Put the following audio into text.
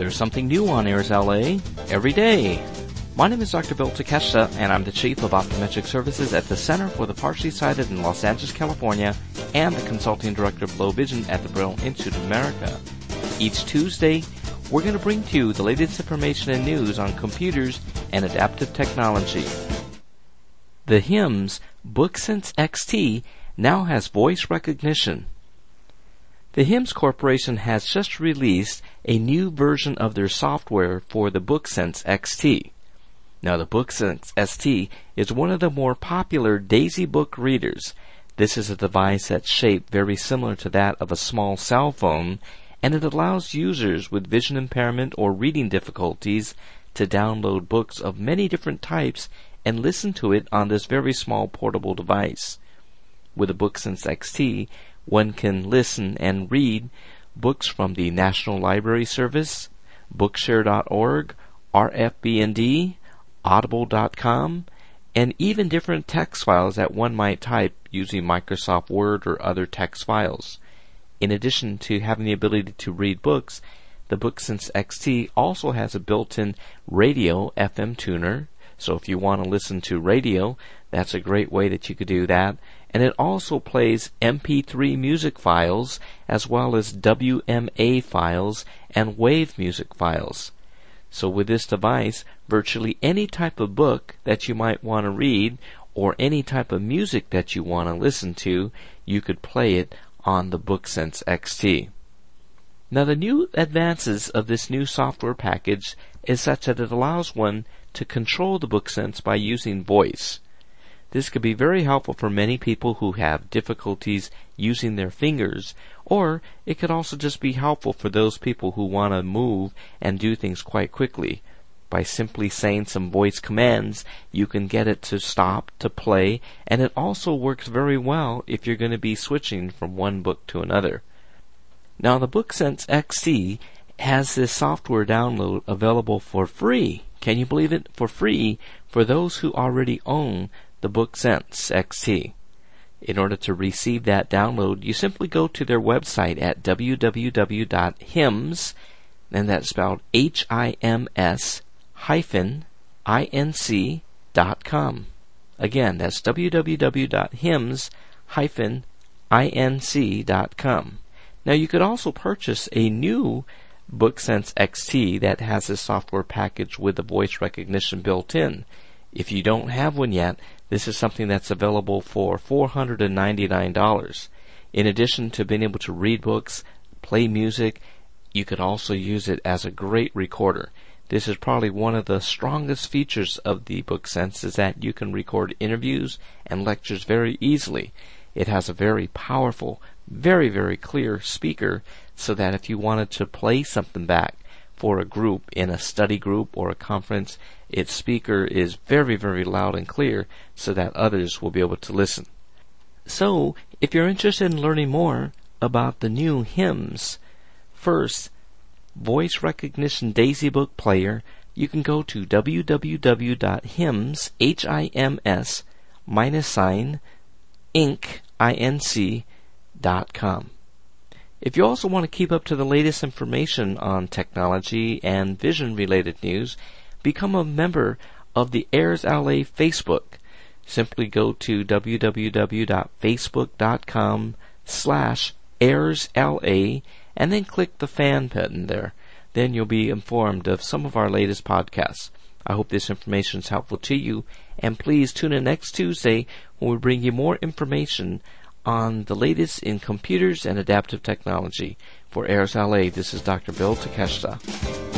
There's something new on Airs LA every day. My name is Dr. Bill Takeshita, and I'm the Chief of Optometric Services at the Center for the Partially Sighted in Los Angeles, California, and the Consulting Director of Low Vision at the Braille Institute of America. Each Tuesday, we're going to bring to you the latest information and news on computers and adaptive technology. The HIMS BookSense XT now has voice recognition. The HIMS Corporation has just released a new version of their software for the BookSense XT. Now the BookSense XT is one of the more popular Daisy Book readers. This is a device that's shaped very similar to that of a small cell phone, and it allows users with vision impairment or reading difficulties to download books of many different types and listen to it on this very small portable device. With the BookSense XT, one can listen and read books from the National Library Service, Bookshare.org, RFB&D, Audible.com, and even different text files that one might type using Microsoft Word or other text files. In addition to having the ability to read books, the BookSense XT also has a built-in radio FM tuner. So if you want to listen to radio, that's a great way that you could do that and it also plays MP3 music files as well as WMA files and wave music files. So with this device, virtually any type of book that you might want to read or any type of music that you want to listen to, you could play it on the BookSense XT. Now the new advances of this new software package is such that it allows one to control the BookSense by using voice. This could be very helpful for many people who have difficulties using their fingers, or it could also just be helpful for those people who want to move and do things quite quickly. By simply saying some voice commands, you can get it to stop, to play, and it also works very well if you're going to be switching from one book to another. Now the BookSense XT has this software download available for free. Can you believe it? For free for those who already own the BookSense XT. In order to receive that download, you simply go to their website at www.hims, and that's spelled H-I-M-S hyphen I-N-C dot com. Again, that's www.hims hyphen I-N-C dot com. Now you could also purchase a new BookSense XT that has a software package with the voice recognition built in. If you don't have one yet, this is something that's available for $499. In addition to being able to read books, play music, you could also use it as a great recorder. This is probably one of the strongest features of the BookSense is that you can record interviews and lectures very easily. It has a very powerful, very, very clear speaker so that if you wanted to play something back for a group in a study group or a conference, its speaker is very, very loud and clear so that others will be able to listen. So, if you're interested in learning more about the new HIMS, first, voice recognition Daisy Book Player, you can go to www.hims, H-I-M-S. If you also want to keep up to the latest information on technology and vision related news, become a member of the Airs LA Facebook. Simply go to www.facebook.com slash airsla and then click the fan button there. Then you'll be informed of some of our latest podcasts. I hope this information is helpful to you, and please tune in next Tuesday when we bring you more information on the latest in computers and adaptive technology. For Airs LA, this is Dr. Bill Takeshita.